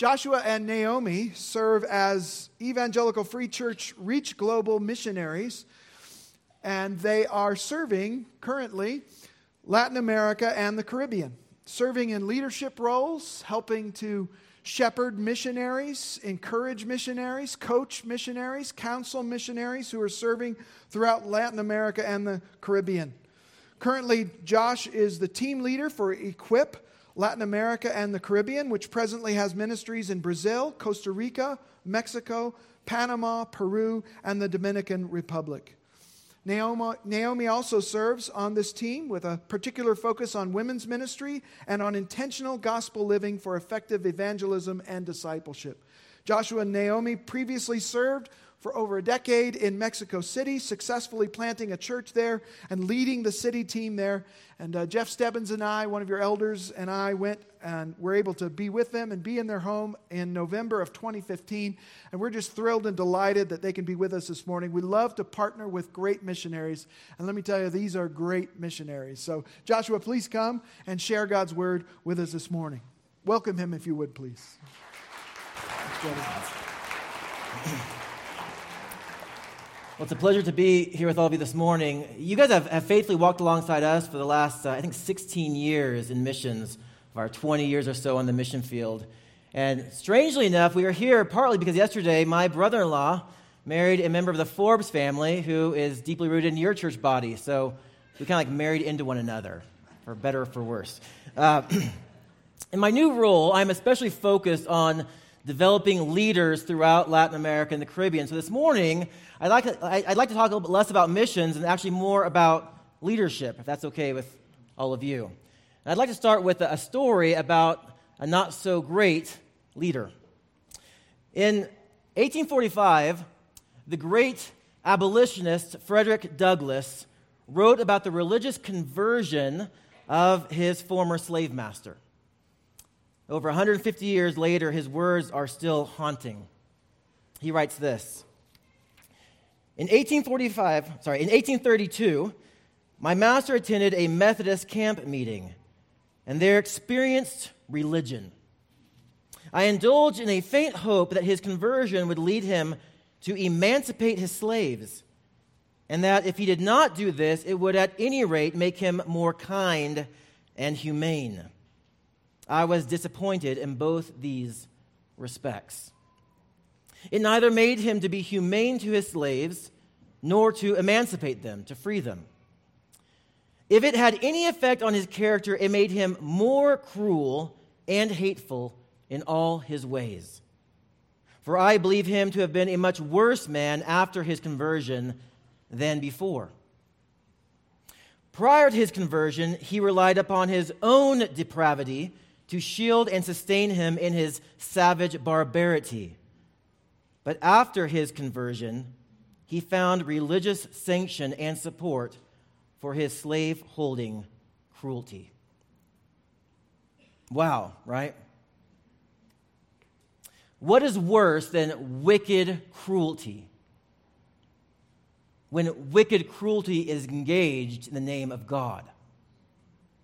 Joshua and Naomi serve as Evangelical Free Church Reach Global missionaries, and they are serving currently Latin America and the Caribbean, serving in leadership roles, helping to shepherd missionaries, encourage missionaries, coach missionaries, counsel missionaries who are serving throughout Latin America and the Caribbean. Currently, Josh is the team leader for Equip Latin America and the Caribbean, which presently has ministries in Brazil, Costa Rica, Mexico, Panama, Peru, and the Dominican Republic. Naomi, also serves on this team with a particular focus on women's ministry and on intentional gospel living for effective evangelism and discipleship. Joshua and Naomi previously served for over a decade in Mexico City, successfully planting a church there and leading the city team there. And uh, Jeff Stebbins and I, one of your elders, and I went and were able to be with them and be in their home in November of 2015. And we're just thrilled and delighted that they can be with us this morning. We love to partner with great missionaries. And let me tell you, these are great missionaries. So, Joshua, please come and share God's word with us this morning. Welcome him, if you would, please. Well, it's a pleasure to be here with all of you this morning. You guys have, have faithfully walked alongside us for the last, uh, I think, 16 years in missions, of our 20 years or so on the mission field. And strangely enough, we are here partly because yesterday my brother in law married a member of the Forbes family who is deeply rooted in your church body. So we kind of like married into one another, for better or for worse. Uh, in my new role, I'm especially focused on developing leaders throughout Latin America and the Caribbean. So this morning, I'd like, to, I'd like to talk a little bit less about missions and actually more about leadership, if that's okay with all of you. And I'd like to start with a story about a not so great leader. In 1845, the great abolitionist Frederick Douglass wrote about the religious conversion of his former slave master. Over 150 years later, his words are still haunting. He writes this In 1845, sorry, in 1832, my master attended a Methodist camp meeting and there experienced religion. I indulged in a faint hope that his conversion would lead him to emancipate his slaves, and that if he did not do this, it would at any rate make him more kind and humane. I was disappointed in both these respects. It neither made him to be humane to his slaves, nor to emancipate them, to free them. If it had any effect on his character, it made him more cruel and hateful in all his ways. For I believe him to have been a much worse man after his conversion than before. Prior to his conversion, he relied upon his own depravity to shield and sustain him in his savage barbarity. But after his conversion, he found religious sanction and support for his slave holding cruelty. Wow, right? What is worse than wicked cruelty? When wicked cruelty is engaged in the name of God,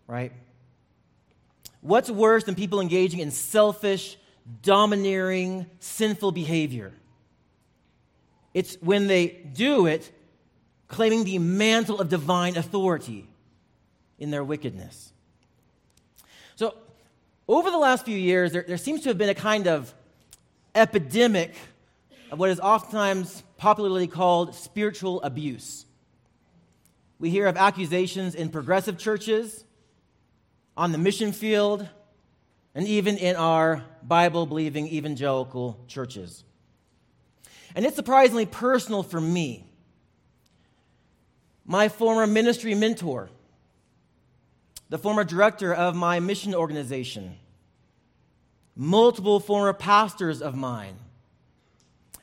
right? What's worse than people engaging in selfish, domineering, sinful behavior? It's when they do it claiming the mantle of divine authority in their wickedness. So, over the last few years, there, there seems to have been a kind of epidemic of what is oftentimes popularly called spiritual abuse. We hear of accusations in progressive churches on the mission field, and even in our Bible believing evangelical churches. And it's surprisingly personal for me. My former ministry mentor, the former director of my mission organization, multiple former pastors of mine,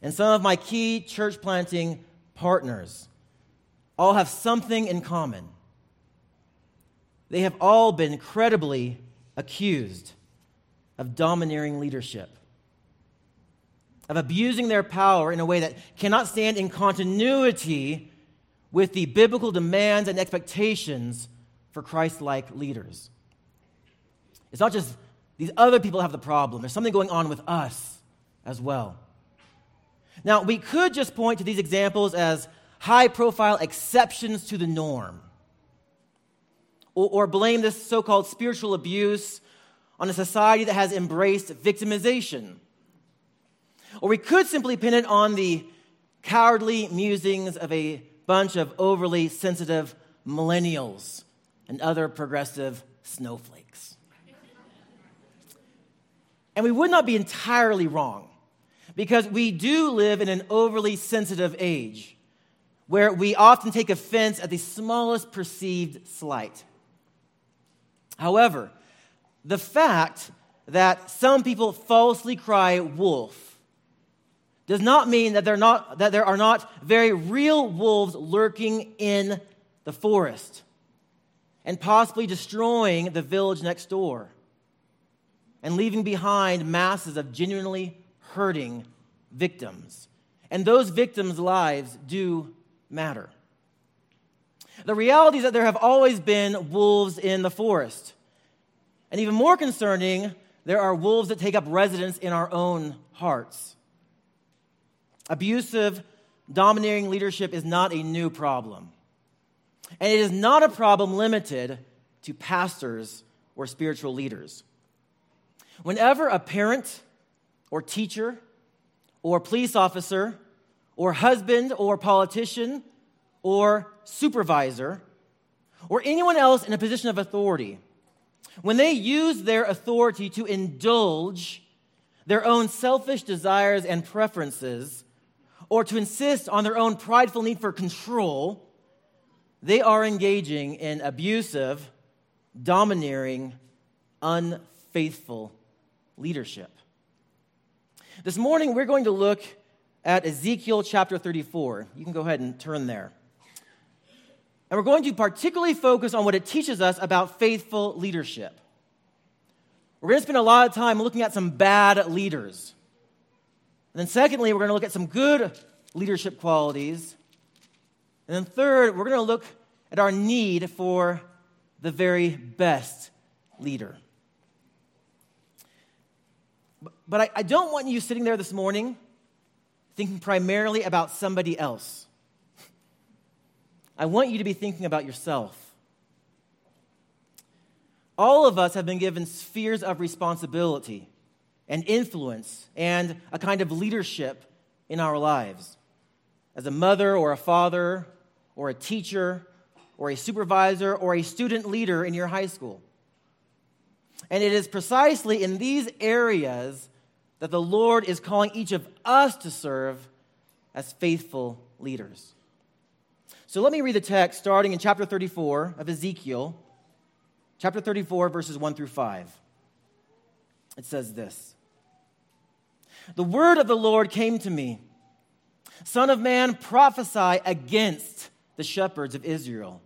and some of my key church planting partners all have something in common they have all been credibly accused of domineering leadership, of abusing their power in a way that cannot stand in continuity with the biblical demands and expectations for Christ like leaders. It's not just These other people have the problem. There's something going on with us as well. Now, we could just point to these examples as high profile exceptions to the norm, or, or blame this so called spiritual abuse on a society that has embraced victimization. Or we could simply pin it on the cowardly musings of a bunch of overly sensitive millennials and other progressive snowflakes. And we would not be entirely wrong because we do live in an overly sensitive age where we often take offense at the smallest perceived slight. However, the fact that some people falsely cry wolf does not mean that, not, that there are not very real wolves lurking in the forest and possibly destroying the village next door and leaving behind masses of genuinely hurting victims. And those victims' lives do matter. The reality is that there have always been wolves in the forest. And even more concerning, there are wolves that take up residence in our own hearts. Abusive, domineering leadership is not a new problem. And it is not a problem limited to pastors or spiritual leaders. Whenever a parent or teacher or police officer or husband or politician or supervisor or anyone else in a position of authority when they use their authority to indulge their own selfish desires and preferences, or to insist on their own prideful need for control, they are engaging in abusive, domineering, unfaithful leadership. This morning, we're going to look at Ezekiel chapter 34. You can go ahead and turn there. And we're going to particularly focus on what it teaches us about faithful leadership. We're going to spend a lot of time looking at some bad leaders. And then, secondly, we're going to look at some good leadership qualities. And then, third, we're going to look at our need for the very best leader. But I, don't want you sitting there this morning thinking primarily about somebody else. I want you to be thinking about yourself. All of us have been given spheres of responsibility and influence and a kind of leadership in our lives. As a mother or a father or a teacher or a supervisor or a student leader in your high school. And it is precisely in these areas that the Lord is calling each of us to serve as faithful leaders. So let me read the text starting in chapter 34 of Ezekiel, chapter 34, verses 1 through 5. It says this The word of the Lord came to me Son of man, prophesy against the shepherds of Israel.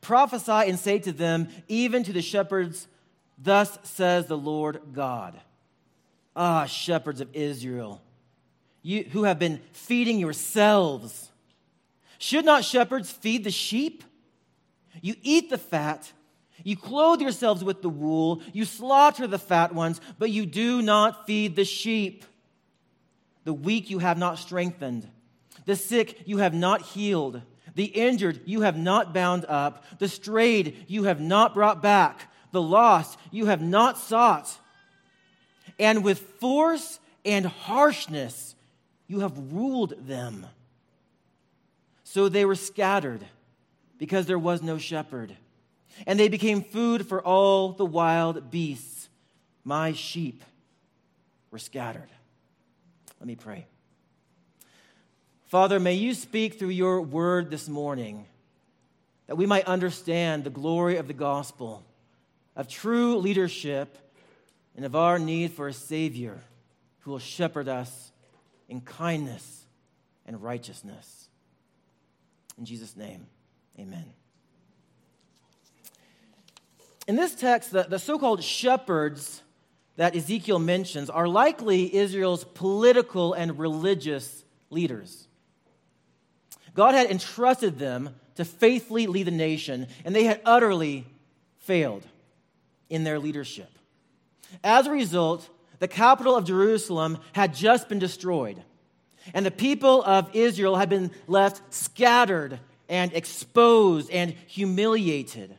Prophesy and say to them, even to the shepherds, Thus says the Lord God. Ah, shepherds of Israel, you who have been feeding yourselves should not shepherds feed the sheep? You eat the fat, you clothe yourselves with the wool, you slaughter the fat ones, but you do not feed the sheep. The weak you have not strengthened, the sick you have not healed, the injured you have not bound up, the strayed you have not brought back, the lost you have not sought. And with force and harshness you have ruled them. So they were scattered because there was no shepherd. And they became food for all the wild beasts. My sheep were scattered. Let me pray. Father, may you speak through your word this morning that we might understand the glory of the gospel, of true leadership, and of our need for a Savior who will shepherd us in kindness and righteousness. In Jesus' name, amen. In this text, the, the so called shepherds that Ezekiel mentions are likely Israel's political and religious leaders. God had entrusted them to faithfully lead the nation, and they had utterly failed in their leadership. As a result, the capital of Jerusalem had just been destroyed, and the people of Israel had been left scattered and exposed and humiliated.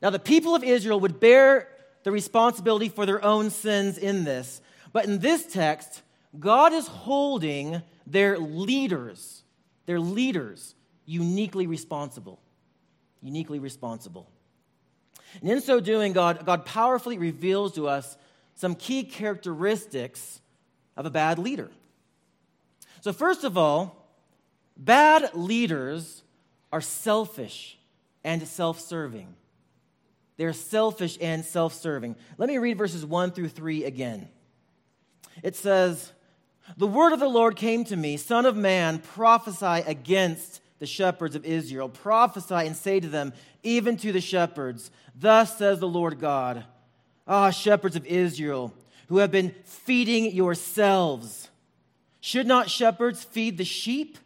Now, the people of Israel would bear the responsibility for their own sins in this, but in this text, God is holding their leaders, their leaders, uniquely responsible. Uniquely responsible. And in so doing, God, God powerfully reveals to us some key characteristics of a bad leader. So, first of all, bad leaders are selfish and self serving. They're selfish and self serving. Let me read verses 1 through 3 again. It says, The word of the Lord came to me, Son of man, prophesy against the shepherds of Israel. Prophesy and say to them, even to the shepherds, Thus says the Lord God Ah, shepherds of Israel, who have been feeding yourselves. Should not shepherds feed the sheep?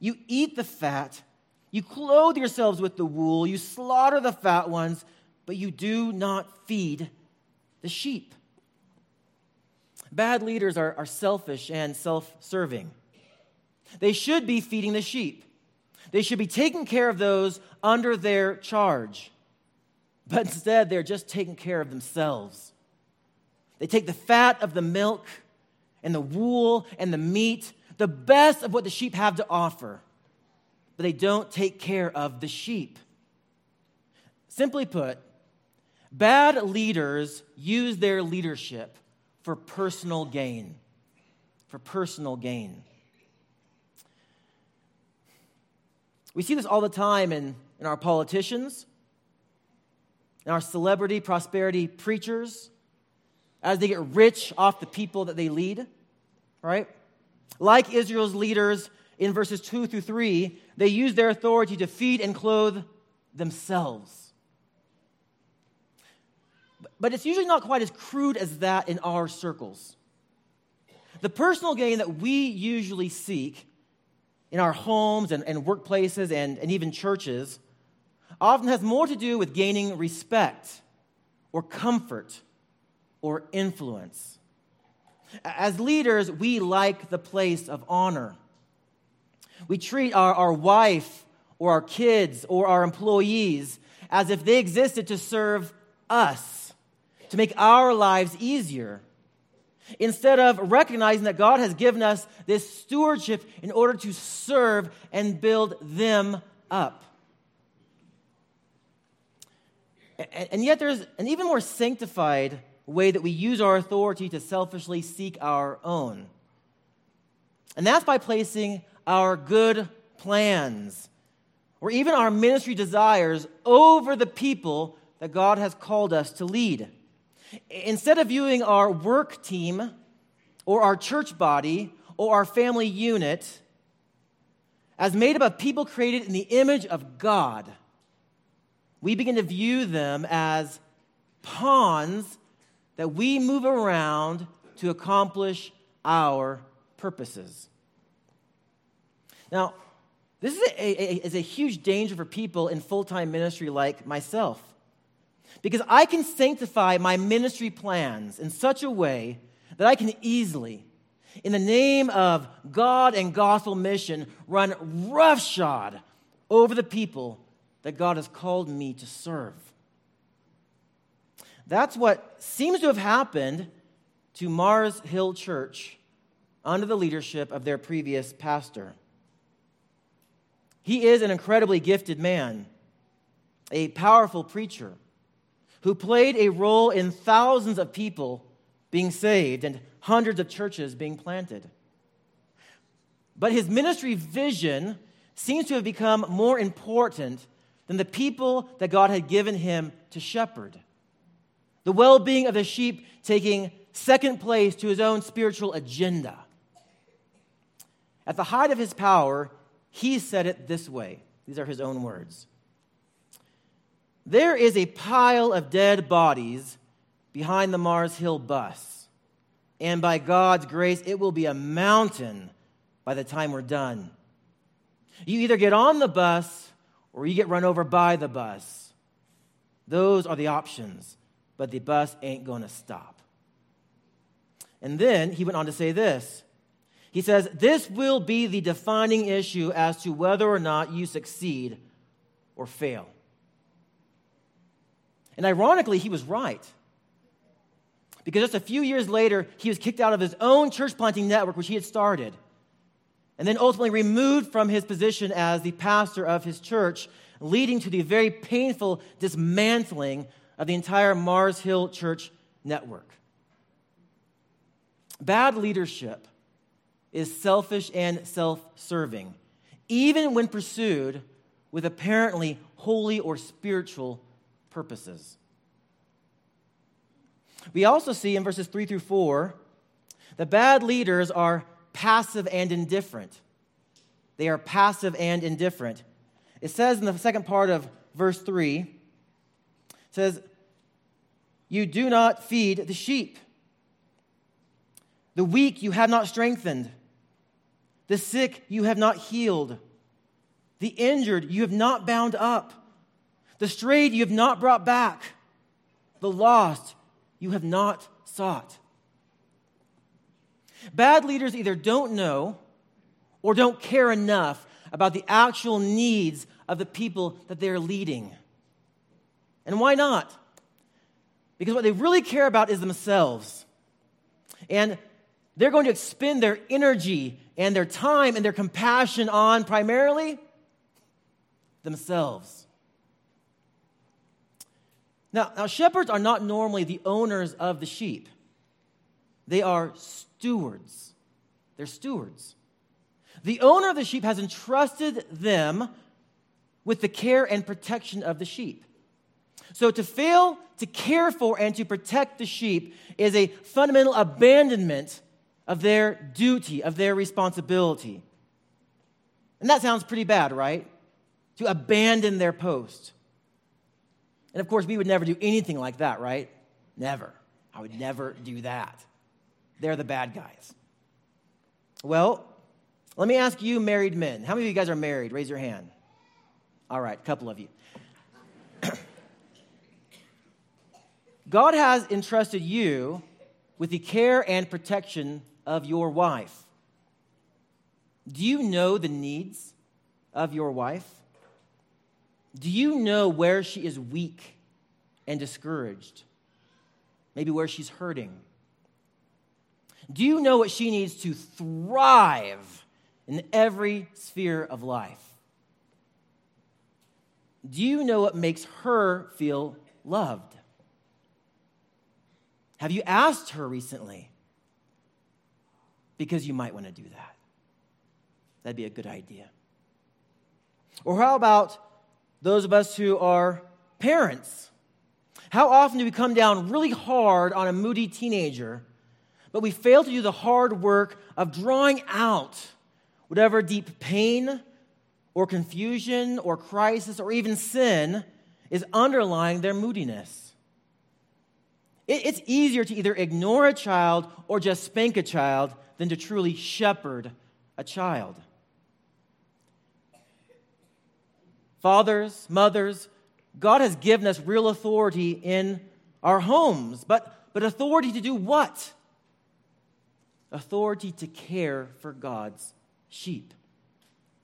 You eat the fat, you clothe yourselves with the wool, you slaughter the fat ones, but you do not feed the sheep. Bad leaders are, are selfish and self serving. They should be feeding the sheep. They should be taking care of those under their charge. But instead, they're just taking care of themselves. They take the fat of the milk and the wool and the meat, the best of what the sheep have to offer, but they don't take care of the sheep. Simply put, bad leaders use their leadership for personal gain. For personal gain. We see this all the time in, in our politicians, in our celebrity prosperity preachers, as they get rich off the people that they lead, right? Like Israel's leaders in verses 2 through 3, they use their authority to feed and clothe themselves. But it's usually not quite as crude as that in our circles. The personal gain that we usually seek in our homes and, and workplaces and, and even churches often has more to do with gaining respect or comfort or influence. As leaders, we like the place of honor. We treat our, our wife or our kids or our employees as if they existed to serve us, to make our lives easier instead of recognizing that God has given us this stewardship in order to serve and build them up. And yet, there's an even more sanctified way that we use our authority to selfishly seek our own. And that's by placing our good plans or even our ministry desires over the people that God has called us to lead. Instead of viewing our work team or our church body or our family unit as made up of people created in the image of God, we begin to view them as pawns that we move around to accomplish our purposes. Now, this is a, a, is a huge danger for people in full time ministry like myself. Because I can sanctify my ministry plans in such a way that I can easily, in the name of God and gospel mission, run roughshod over the people that God has called me to serve. That's what seems to have happened to Mars Hill Church under the leadership of their previous pastor. He is an incredibly gifted man, a powerful preacher who played a role in thousands of people being saved and hundreds of churches being planted. But his ministry vision seems to have become more important than the people that God had given him to shepherd. The well being of the sheep taking second place to his own spiritual agenda. At the height of his power, he said it this way. These are his own words there is a pile of dead bodies behind the Mars Hill bus. And by God's grace, it will be a mountain by the time we're done. You either get on the bus or you get run over by the bus. Those are the options. But the bus ain't going to stop. And then he went on to say this. He says, This will be the defining issue as to whether or not you succeed or fail. And ironically, he was right. Because just a few years later, he was kicked out of his own church planting network, which he had started, and then ultimately removed from his position as the pastor of his church, leading to the very painful dismantling of the entire Mars Hill Church network. Bad leadership is selfish and self serving, even when pursued with apparently holy or spiritual purposes. We also see in verses 3 through 4 that bad leaders are passive and indifferent. They are passive and indifferent. It says in the second part of verse 3, it says, You do not feed the sheep. The weak you have not strengthened. The sick you have not healed. The injured you have not bound up. The strayed you have not brought back. The lost you have not sought. Bad leaders either don't know or don't care enough about the actual needs of the people that they're leading. And why not? Because what they really care about is themselves. And they're going to expend their energy and their time and their compassion on primarily themselves. Now, now, shepherds are not normally the owners of the sheep, they are stewards. They're stewards. The owner of the sheep has entrusted them with the care and protection of the sheep. So, to fail to care for and to protect the sheep is a fundamental abandonment of their duty, of their responsibility. And that sounds pretty bad, right? To abandon their post. And of course, we would never do anything like that, right? Never. I would never do that. They're the bad guys. Well, let me ask you, married men. How many of you guys are married? Raise your hand. All right, a couple of you. God has entrusted you with the care and protection of your wife. Do you know the needs of your wife? Do you know where she is weak and discouraged? Maybe where she's hurting? Do you know what she needs to thrive in every sphere of life? Do you know what makes her feel loved? Have you asked her recently? Because you might want to do that. That'd be a good idea. Or how about those of us who are parents? How often do we come down really hard on a moody teenager, but we fail to do the hard work of drawing out whatever deep pain or confusion or crisis or even sin is underlying their moodiness? It's easier to either ignore a child or just spank a child than to truly shepherd a child. Fathers, mothers, God has given us real authority in our homes, but, but authority to do what? Authority to care for God's sheep.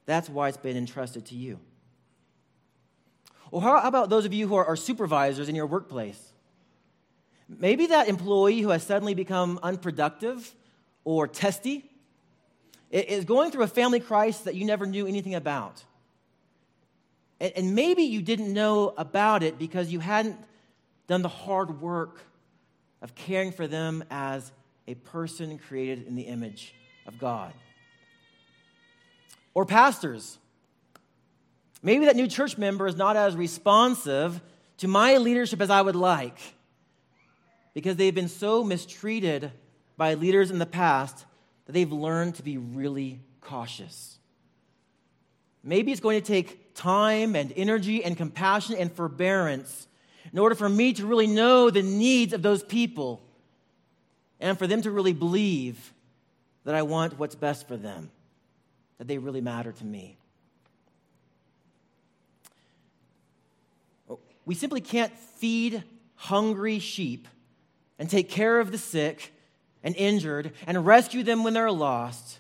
That's why it's been entrusted to you. Well, how about those of you who are, are supervisors in your workplace? Maybe that employee who has suddenly become unproductive or testy is going through a family crisis that you never knew anything about. And maybe you didn't know about it because you hadn't done the hard work of caring for them as a person created in the image of God. Or pastors. Maybe that new church member is not as responsive to my leadership as I would like because they've been so mistreated by leaders in the past that they've learned to be really cautious. Maybe it's going to take time and energy and compassion and forbearance in order for me to really know the needs of those people and for them to really believe that I want what's best for them, that they really matter to me. We simply can't feed hungry sheep and take care of the sick and injured and rescue them when they're lost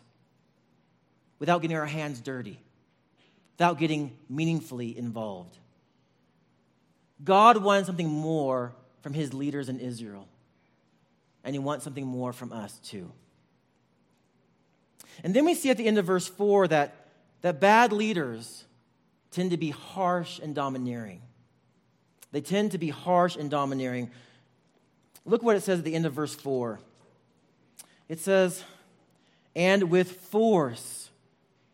without getting our hands dirty, without getting meaningfully involved. God wanted something more from his leaders in Israel, and he wants something more from us too. And then we see at the end of verse 4 that, that bad leaders tend to be harsh and domineering. They tend to be harsh and domineering. Look what it says at the end of verse 4. It says, And with force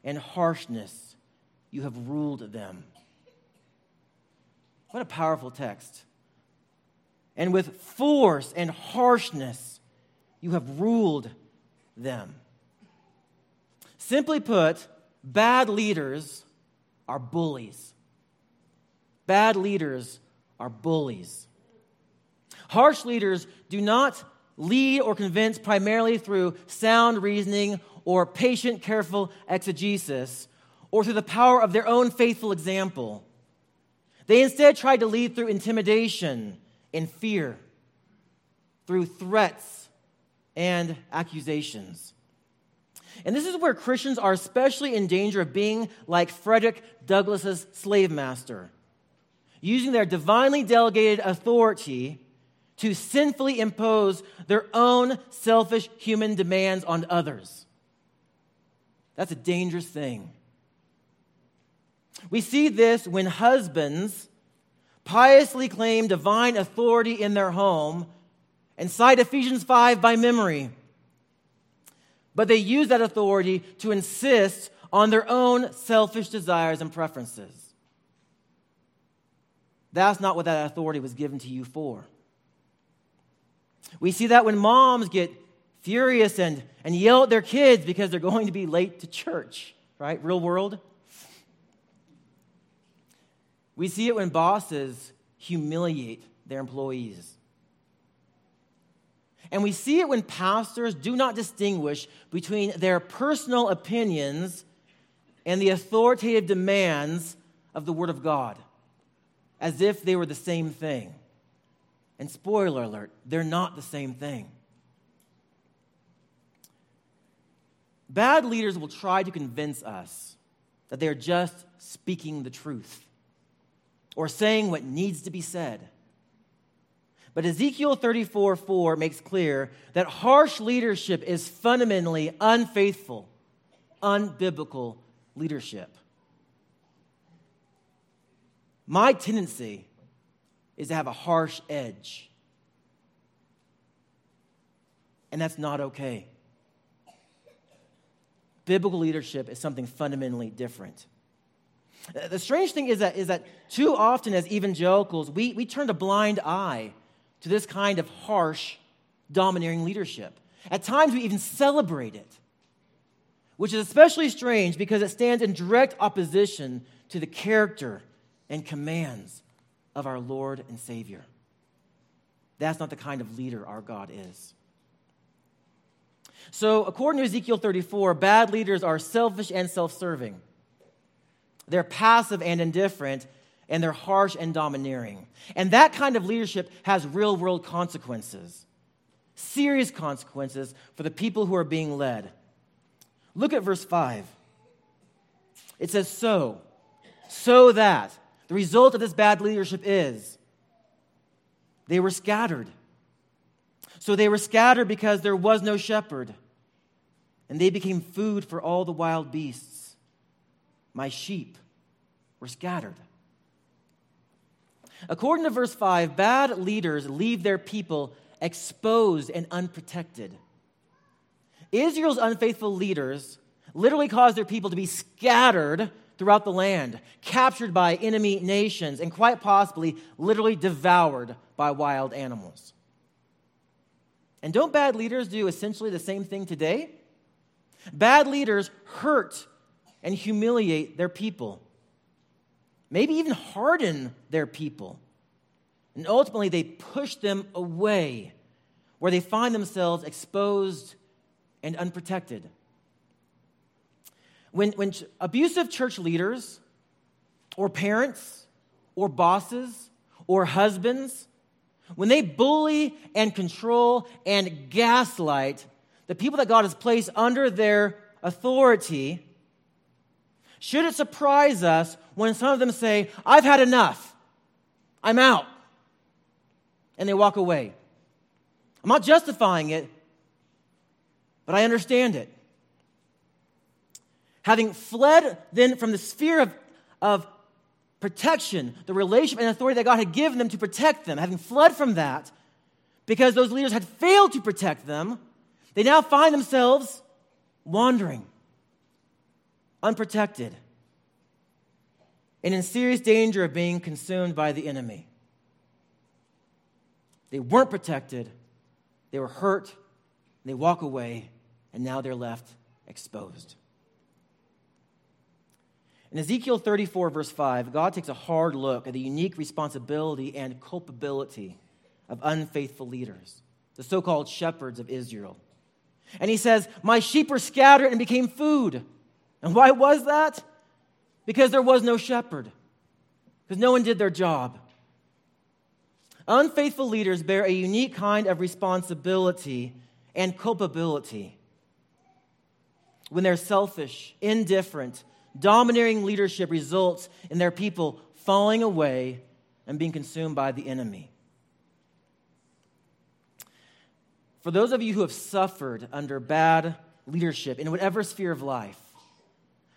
and harshness you have ruled them. What a powerful text. And with force and harshness you have ruled them. Simply put, bad leaders are bullies. Bad leaders are bullies. Harsh leaders do not lead or convince primarily through sound reasoning or patient, careful exegesis or through the power of their own faithful example. They instead try to lead through intimidation and fear, through threats and accusations. And this is where Christians are especially in danger of being like Frederick Douglass's slave master, using their divinely delegated authority to sinfully impose their own selfish human demands on others. That's a dangerous thing. We see this when husbands piously claim divine authority in their home and cite Ephesians 5 by memory. But they use that authority to insist on their own selfish desires and preferences. That's not what that authority was given to you for. We see that when moms get furious and, and yell at their kids because they're going to be late to church, right? Real world. We see it when bosses humiliate their employees. And we see it when pastors do not distinguish between their personal opinions and the authoritative demands of the Word of God, as if they were the same thing. And spoiler alert, they're not the same thing. Bad leaders will try to convince us that they are just speaking the truth or saying what needs to be said. But Ezekiel 34 4 makes clear that harsh leadership is fundamentally unfaithful, unbiblical leadership. My tendency is to have a harsh edge. And that's not okay. Biblical leadership is something fundamentally different. Uh, the strange thing is that, is that too often as evangelicals, we, we turn a blind eye to this kind of harsh, domineering leadership. At times, we even celebrate it, which is especially strange because it stands in direct opposition to the character and commands of our Lord and Savior. That's not the kind of leader our God is. So, according to Ezekiel 34, bad leaders are selfish and self serving. They're passive and indifferent, and they're harsh and domineering. And that kind of leadership has real world consequences, serious consequences for the people who are being led. Look at verse 5. It says, So, so that the result of this bad leadership is they were scattered. So they were scattered because there was no shepherd, and they became food for all the wild beasts. My sheep were scattered. According to verse 5, bad leaders leave their people exposed and unprotected. Israel's unfaithful leaders literally caused their people to be scattered throughout the land, captured by enemy nations, and quite possibly literally devoured by wild animals. And don't bad leaders do essentially the same thing today? Bad leaders hurt and humiliate their people, maybe even harden their people. And ultimately, they push them away where they find themselves exposed and unprotected when, when abusive church leaders or parents or bosses or husbands when they bully and control and gaslight the people that God has placed under their authority, should it surprise us when some of them say, I've had enough, I'm out, and they walk away? I'm not justifying it, but I understand it. Having fled then from the sphere of, of protection, the relationship and authority that God had given them to protect them, having fled from that, because those leaders had failed to protect them, they now find themselves wandering, unprotected, and in serious danger of being consumed by the enemy. They weren't protected, they were hurt, they walk away, and now they're left exposed. In Ezekiel 34, verse 5, God takes a hard look at the unique responsibility and culpability of unfaithful leaders, the so called shepherds of Israel. And he says, My sheep were scattered and became food. And why was that? Because there was no shepherd, because no one did their job. Unfaithful leaders bear a unique kind of responsibility and culpability when they're selfish, indifferent, domineering leadership results in their people falling away and being consumed by the enemy. For those of you who have suffered under bad leadership in whatever sphere of life,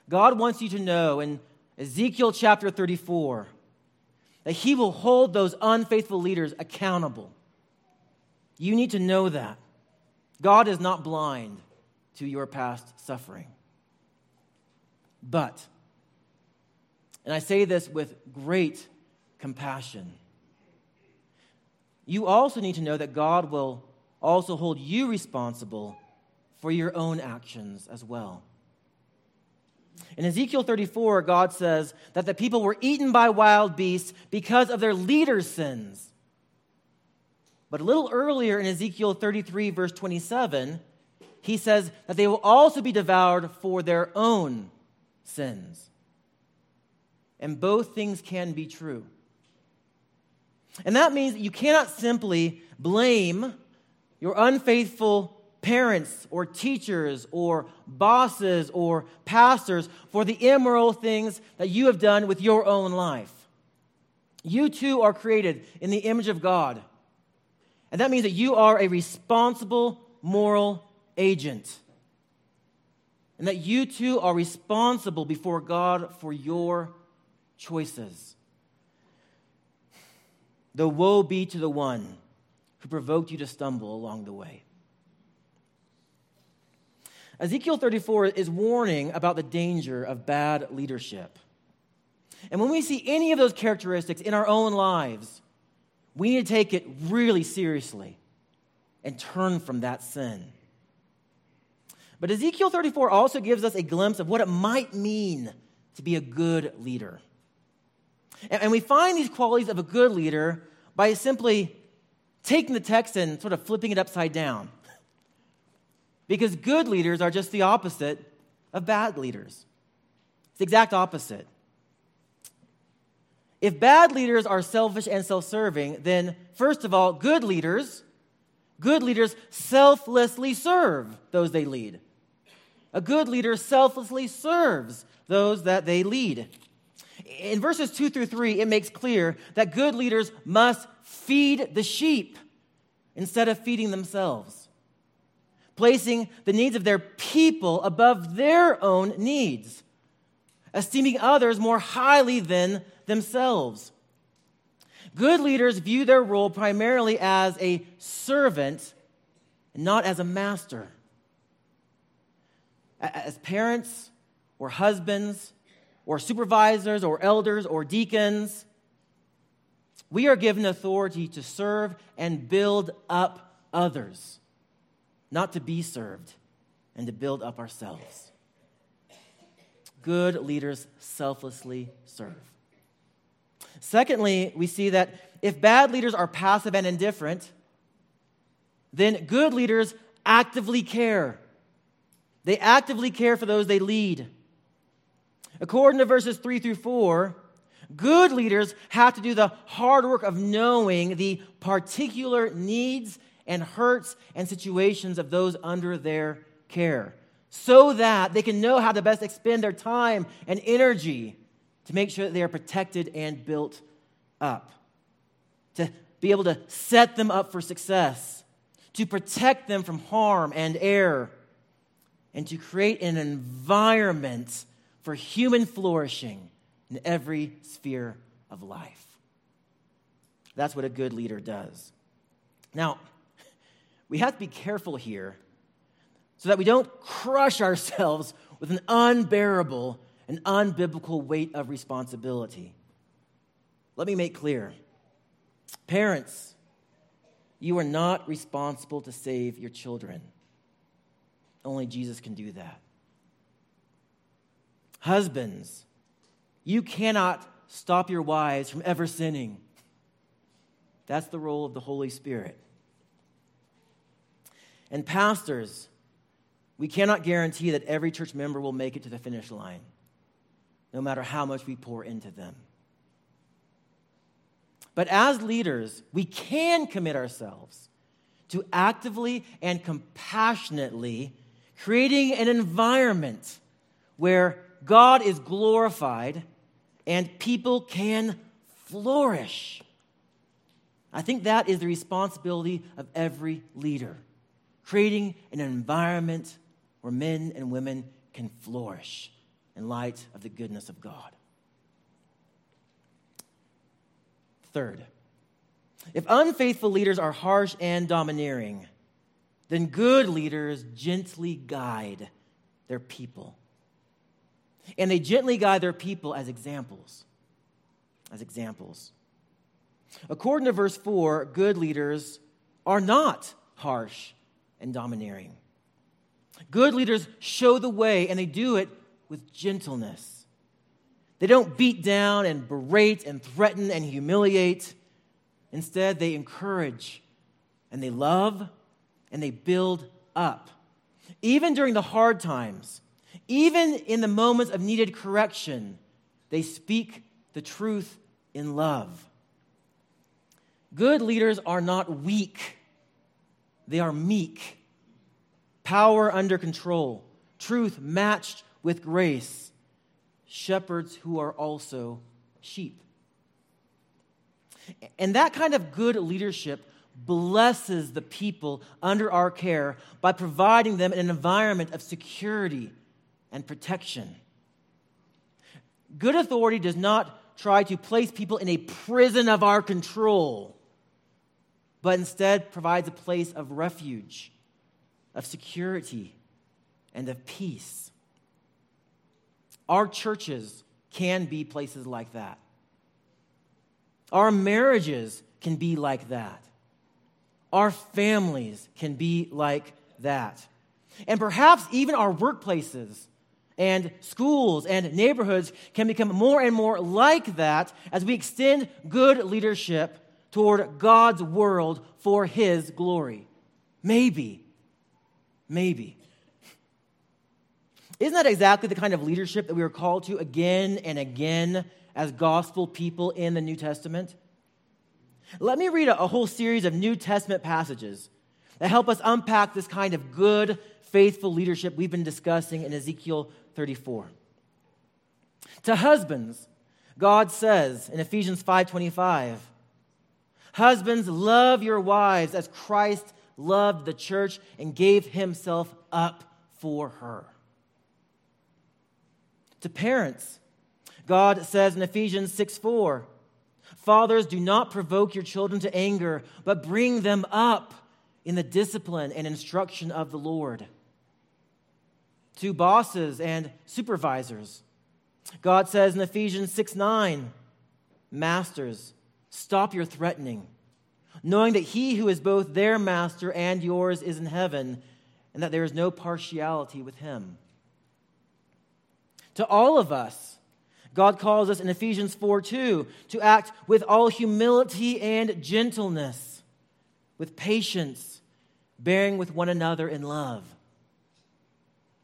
God wants you to know in Ezekiel chapter 34 that He will hold those unfaithful leaders accountable. You need to know that. God is not blind to your past suffering. But, and I say this with great compassion, you also need to know that God will also hold you responsible for your own actions as well. In Ezekiel 34, God says that the people were eaten by wild beasts because of their leaders' sins. But a little earlier in Ezekiel 33, verse 27, he says that they will also be devoured for their own sins. And both things can be true. And that means that you cannot simply blame your unfaithful parents or teachers or bosses or pastors for the immoral things that you have done with your own life. You too are created in the image of God. And that means that you are a responsible moral agent. And that you too are responsible before God for your choices. The woe be to the one who provoked you to stumble along the way. Ezekiel 34 is warning about the danger of bad leadership. And when we see any of those characteristics in our own lives, we need to take it really seriously and turn from that sin. But Ezekiel 34 also gives us a glimpse of what it might mean to be a good leader. And, we find these qualities of a good leader by simply taking the text and sort of flipping it upside down. Because good leaders are just the opposite of bad leaders. It's the exact opposite. If bad leaders are selfish and self serving, then first of all, good leaders, good leaders selflessly serve those they lead. A good leader selflessly serves those that they lead. In verses 2 through 3, it makes clear that good leaders must feed the sheep instead of feeding themselves, placing the needs of their people above their own needs, esteeming others more highly than themselves. Good leaders view their role primarily as a servant, not as a master. As parents, or husbands, or supervisors, or elders, or deacons, we are given authority to serve and build up others, not to be served and to build up ourselves. Good leaders selflessly serve. Secondly, we see that if bad leaders are passive and indifferent, then good leaders actively care. They actively care for those they lead. According to verses 3 through 4, Good leaders have to do the hard work of knowing the particular needs and hurts and situations of those under their care so that they can know how to best expend their time and energy to make sure that they are protected and built up, to be able to set them up for success, to protect them from harm and error, and to create an environment for human flourishing in every sphere of life. That's what a good leader does. Now, we have to be careful here so that we don't crush ourselves with an unbearable and unbiblical weight of responsibility. Let me make clear parents, you are not responsible to save your children. Only Jesus can do that. Husbands, you cannot stop your wives from ever sinning. That's the role of the Holy Spirit. And pastors, we cannot guarantee that every church member will make it to the finish line, no matter how much we pour into them. But as leaders, we can commit ourselves to actively and compassionately creating an environment where God is glorified and people can flourish. I think that is the responsibility of every leader creating an environment where men and women can flourish in light of the goodness of God. Third, if unfaithful leaders are harsh and domineering, then good leaders gently guide their people. And they gently guide their people as examples. As examples. According to verse 4, good leaders are not harsh and domineering. Good leaders show the way, and they do it with gentleness. They don't beat down and berate and threaten and humiliate. Instead, they encourage and they love and they build up. Even during the hard times, even in the moments of needed correction, they speak the truth in love. Good leaders are not weak, they are meek power under control, truth matched with grace, shepherds who are also sheep. And that kind of good leadership blesses the people under our care by providing them an environment of security and protection. Good authority does not try to place people in a prison of our control, but instead provides a place of refuge of security and of peace. Our churches can be places like that. Our marriages can be like that. Our families can be like that. And perhaps even our workplaces and schools and neighborhoods can become more and more like that as we extend good leadership toward God's world for His glory. Maybe Maybe. Isn't that exactly the kind of leadership that we are called to again and again as gospel people in the New Testament? Let me read a, a, whole series of New Testament passages that help us unpack this kind of good, faithful leadership we've been discussing in Ezekiel 34. To husbands, God says in Ephesians 5:25, "Husbands, love your wives as Christ loved the church and gave himself up for her. To parents, God says in Ephesians 6 4, Fathers, do not provoke your children to anger, but bring them up in the discipline and instruction of the Lord. To bosses and supervisors, God says in Ephesians 6 9, Masters, stop your threatening knowing that he who is both their master and yours is in heaven, and that there is no partiality with him. To all of us, God calls us in Ephesians 4 2 to act with all humility and gentleness, with patience, bearing with one another in love.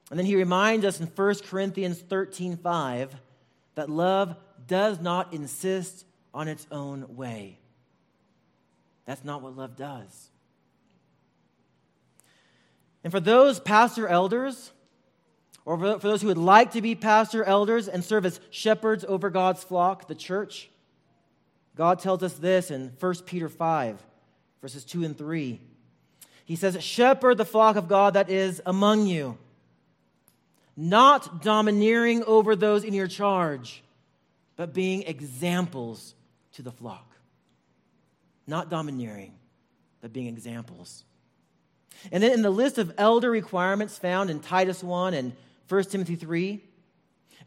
And then he reminds us in 1 Corinthians 13 5 that love does not insist on its own way. That's not what love does. And for those pastor elders, or for those who would like to be pastor elders and serve as shepherds over God's flock, the church, God tells us this in 1 Peter 5, verses 2 and 3. He says, Shepherd the flock of God that is among you, not domineering over those in your charge, but being examples to the flock. Not domineering, but being examples. And then in the list of elder requirements found in Titus 1 and 1 Timothy 3,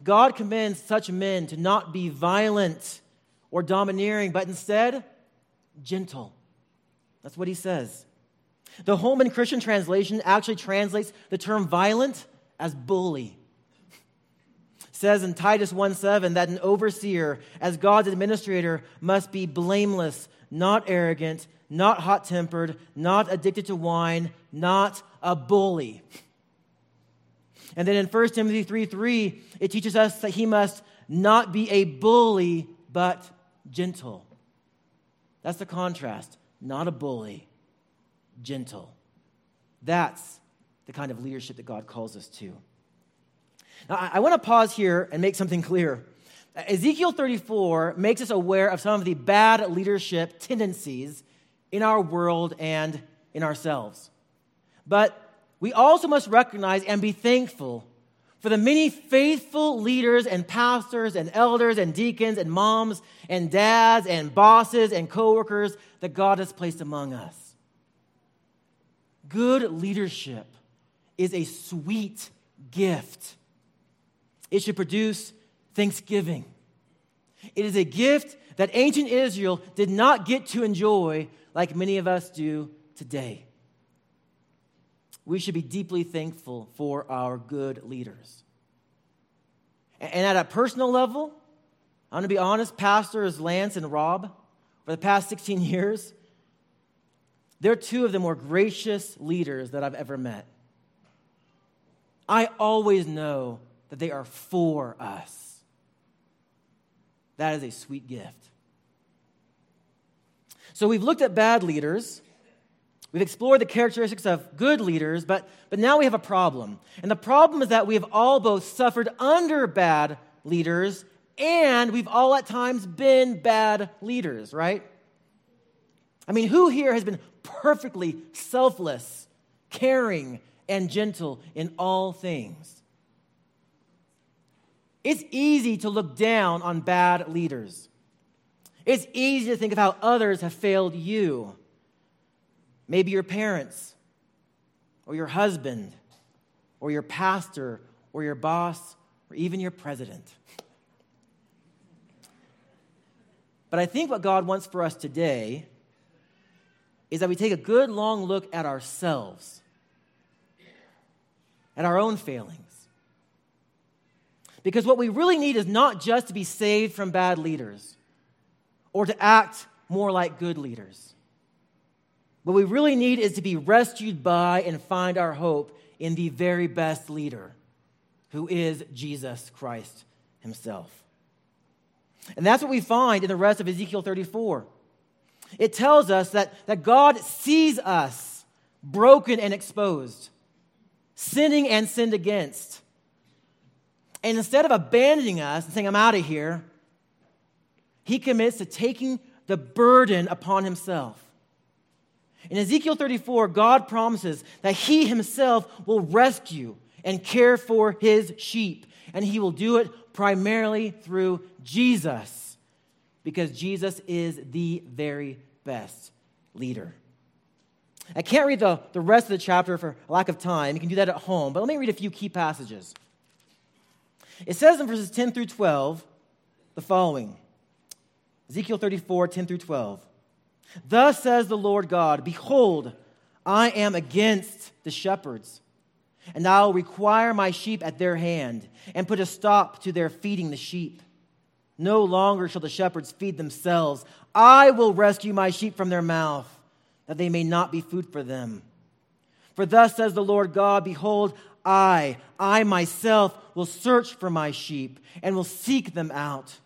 God commands such men to not be violent or domineering, but instead gentle. That's what he says. The Holman Christian translation actually translates the term violent as bully. It says in Titus 1 7 that an overseer, as God's administrator, must be blameless, not arrogant, not hot tempered, not addicted to wine, not a bully. And then in 1 Timothy 3 3, it teaches us that he must not be a bully, but gentle. That's the contrast. Not a bully, gentle. That's the kind of leadership that God calls us to. Now, I, I want to pause here and make something clear. Ezekiel 34 makes us aware of some of the bad leadership tendencies in our world and in ourselves. But we also must recognize and be thankful for the many faithful leaders and pastors and elders and deacons and moms and dads and bosses and coworkers that God has placed among us. Good leadership is a sweet gift. It should produce thanksgiving. It is a gift that ancient Israel did not get to enjoy like many of us do today we should be deeply thankful for our good leaders. And at a personal level, I'm going to be honest, pastors Lance and Rob, for the past 16 years, they're two of the more gracious leaders that I've ever met. I always know that they are for us. That is a sweet gift. So we've looked at bad leaders. We've explored the characteristics of good leaders, but, but now we have a problem. And the problem is that we have all both suffered under bad leaders and we've all at times been bad leaders, right? I mean, who here has been perfectly selfless, caring, and gentle in all things? It's easy to look down on bad leaders. It's easy to think of how others have failed you. Maybe your parents, or your husband, or your pastor, or your boss, or even your president. But I think what God wants for us today is that we take a good long look at ourselves, at our own failings. Because what we really need is not just to be saved from bad leaders or to act more like good leaders. What we really need is to be rescued by and find our hope in the very best leader, who is Jesus Christ himself. And that's what we find in the rest of Ezekiel 34. It tells us that, that God sees us broken and exposed, sinning and sinned against. And instead of abandoning us and saying, I'm out of here, he commits to taking the burden upon himself in Ezekiel 34, God promises that He Himself will rescue and care for His sheep, and He will do it primarily through Jesus, because Jesus is the very best leader. I can't read the, the rest of the chapter for lack of time. You can do that at home, but let me read a few key passages. It says in verses 10 through 12 the following Ezekiel 34, 10 through 12. Thus says the Lord God Behold, I am against the shepherds, and I will require my sheep at their hand, and put a stop to their feeding the sheep. No longer shall the shepherds feed themselves. I will rescue my sheep from their mouth, that they may not be food for them. For thus says the Lord God Behold, I, I myself, will search for my sheep and will seek them out.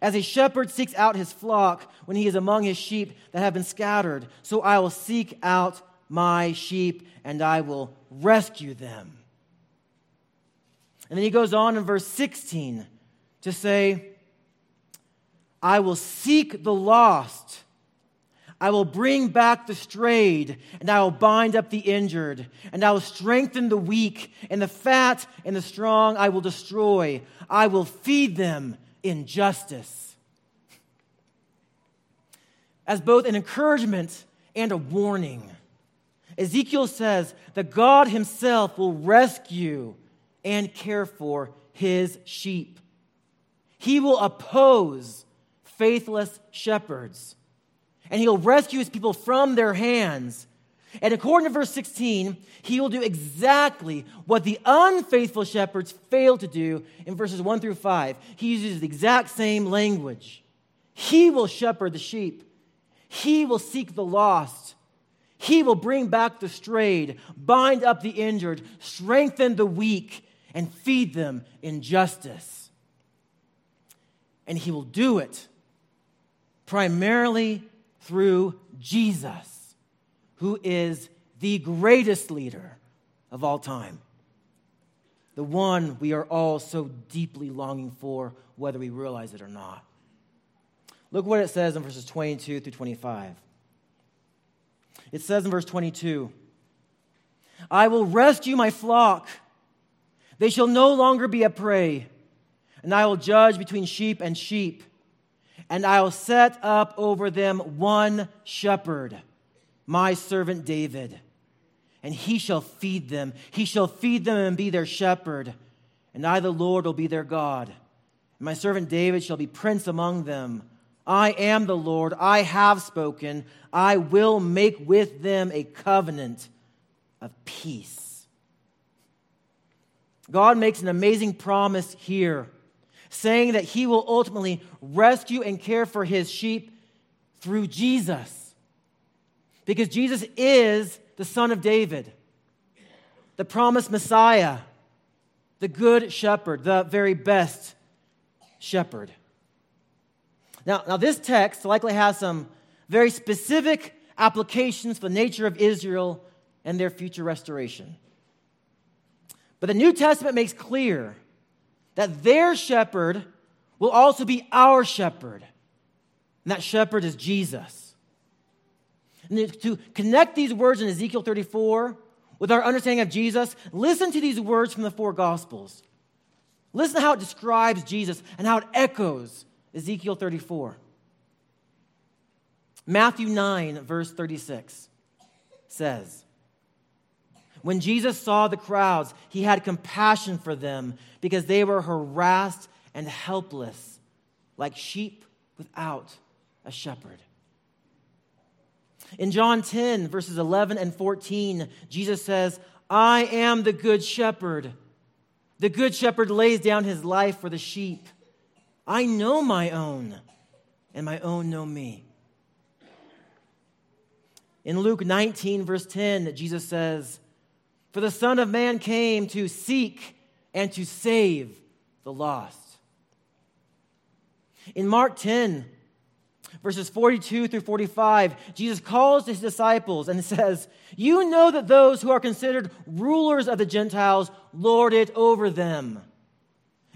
As a shepherd seeks out his flock when he is among his sheep that have been scattered, so I will seek out my sheep and I will rescue them. And then he goes on in verse 16 to say, I will seek the lost. I will bring back the strayed, and I will bind up the injured, and I will strengthen the weak, and the fat and the strong I will destroy. I will feed them in justice. As both an encouragement and a warning, Ezekiel says that God Himself will rescue and care for His sheep. He will oppose faithless shepherds, and He'll rescue His people from their hands. And according to verse 16, he will do exactly what the unfaithful shepherds failed to do in verses 1 through 5. He uses the exact same language. He will shepherd the sheep, he will seek the lost, he will bring back the strayed, bind up the injured, strengthen the weak, and feed them in justice. And he will do it primarily through Jesus, who is the greatest leader of all time. The one we are all so deeply longing for, whether we realize it or not. Look what it says in verses 22 through 25. It says in verse 22 I will rescue my flock. They shall no longer be a prey, and I will judge between sheep and sheep, and I will set up over them one shepherd, my servant David, and he shall feed them. He shall feed them and be their shepherd, and I, the Lord, will be their God. And my servant David shall be prince among them. I am the Lord, I have spoken. I will make with them a covenant of peace. God makes an amazing promise here, saying that he will ultimately rescue and care for his sheep through Jesus. Because Jesus is the Son of David, the promised Messiah, the good shepherd, the very best shepherd. Now, now this text likely has some very specific applications for the nature of Israel and their future restoration. But the New Testament makes clear that their shepherd will also be our shepherd. And that shepherd is Jesus. And to connect these words in Ezekiel 34 with our understanding of Jesus, listen to these words from the four Gospels. Listen to how it describes Jesus and how it echoes Ezekiel 34. Matthew 9, verse 36 says, When Jesus saw the crowds, he had compassion for them because they were harassed and helpless, like sheep without a shepherd. In John 10, verses 11 and 14, Jesus says, I am the good shepherd. The good shepherd lays down his life for the sheep. I know my own, and my own know me. In Luke 19, verse 10, Jesus says, For the Son of Man came to seek and to save the lost. In Mark 10, verses 42 through 45, Jesus calls his disciples and says, You know that those who are considered rulers of the Gentiles lord it over them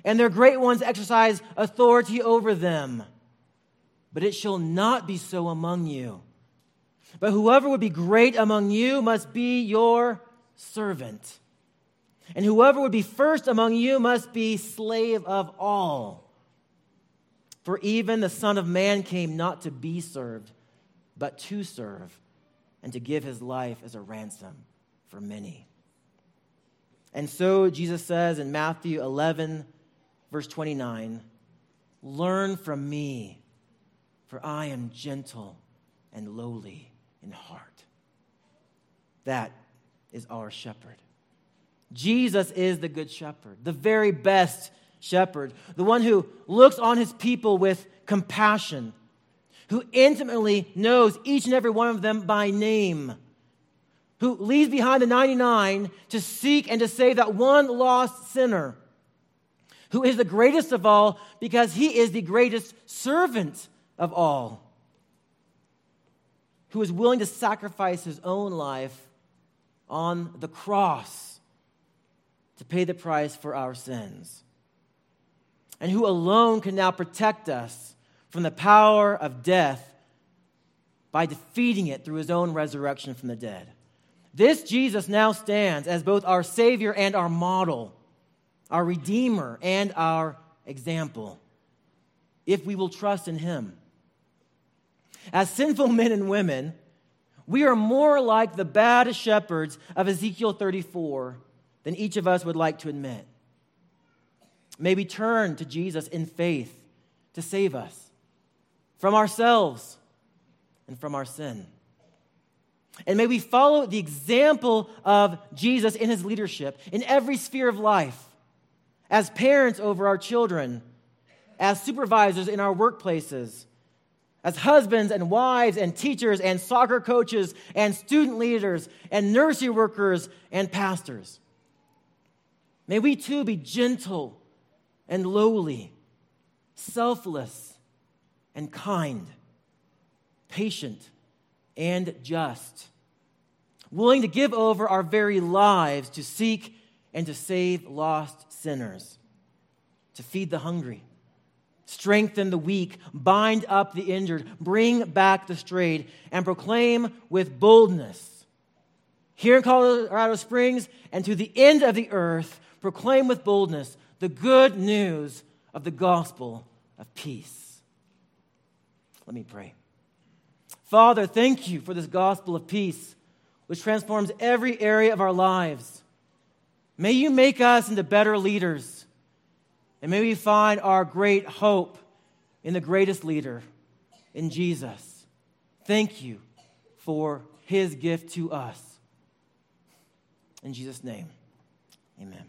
and their great ones exercise authority over them. But it shall not be so among you. But whoever would be great among you must be your servant. And whoever would be first among you must be slave of all. For even the Son of Man came not to be served, but to serve, and to give his life as a ransom for many. And so Jesus says in Matthew 11, verse 29 Learn from me, for I am gentle and lowly in heart. That is our shepherd. Jesus is the good shepherd, the very best shepherd, the one who looks on his people with compassion, who intimately knows each and every one of them by name, who leaves behind the 99 to seek and to save that one lost sinner who is the greatest of all because he is the greatest servant of all, who is willing to sacrifice his own life on the cross to pay the price for our sins, and who alone can now protect us from the power of death by defeating it through his own resurrection from the dead. This Jesus now stands as both our Savior and our model, our Redeemer and our example, if we will trust in him. As sinful men and women, we are more like the bad shepherds of Ezekiel 34 than each of us would like to admit. May we turn to Jesus in faith to save us from ourselves and from our sin. And may we follow the example of Jesus in his leadership in every sphere of life as parents over our children, as supervisors in our workplaces, as husbands and wives and teachers and soccer coaches and student leaders and nursery workers and pastors. May we too be gentle and lowly, selfless and kind patient, and just, willing to give over our very lives to seek and to save lost sinners, to feed the hungry, strengthen the weak, bind up the injured, bring back the strayed, and proclaim with boldness. Here in Colorado Springs and to the end of the earth, proclaim with boldness the good news of the gospel of peace. Let me pray. Father, thank you for this gospel of peace, which transforms every area of our lives. May you make us into better leaders, and may we find our great hope in the greatest leader, in Jesus. Thank you for his gift to us. In Jesus' name, amen.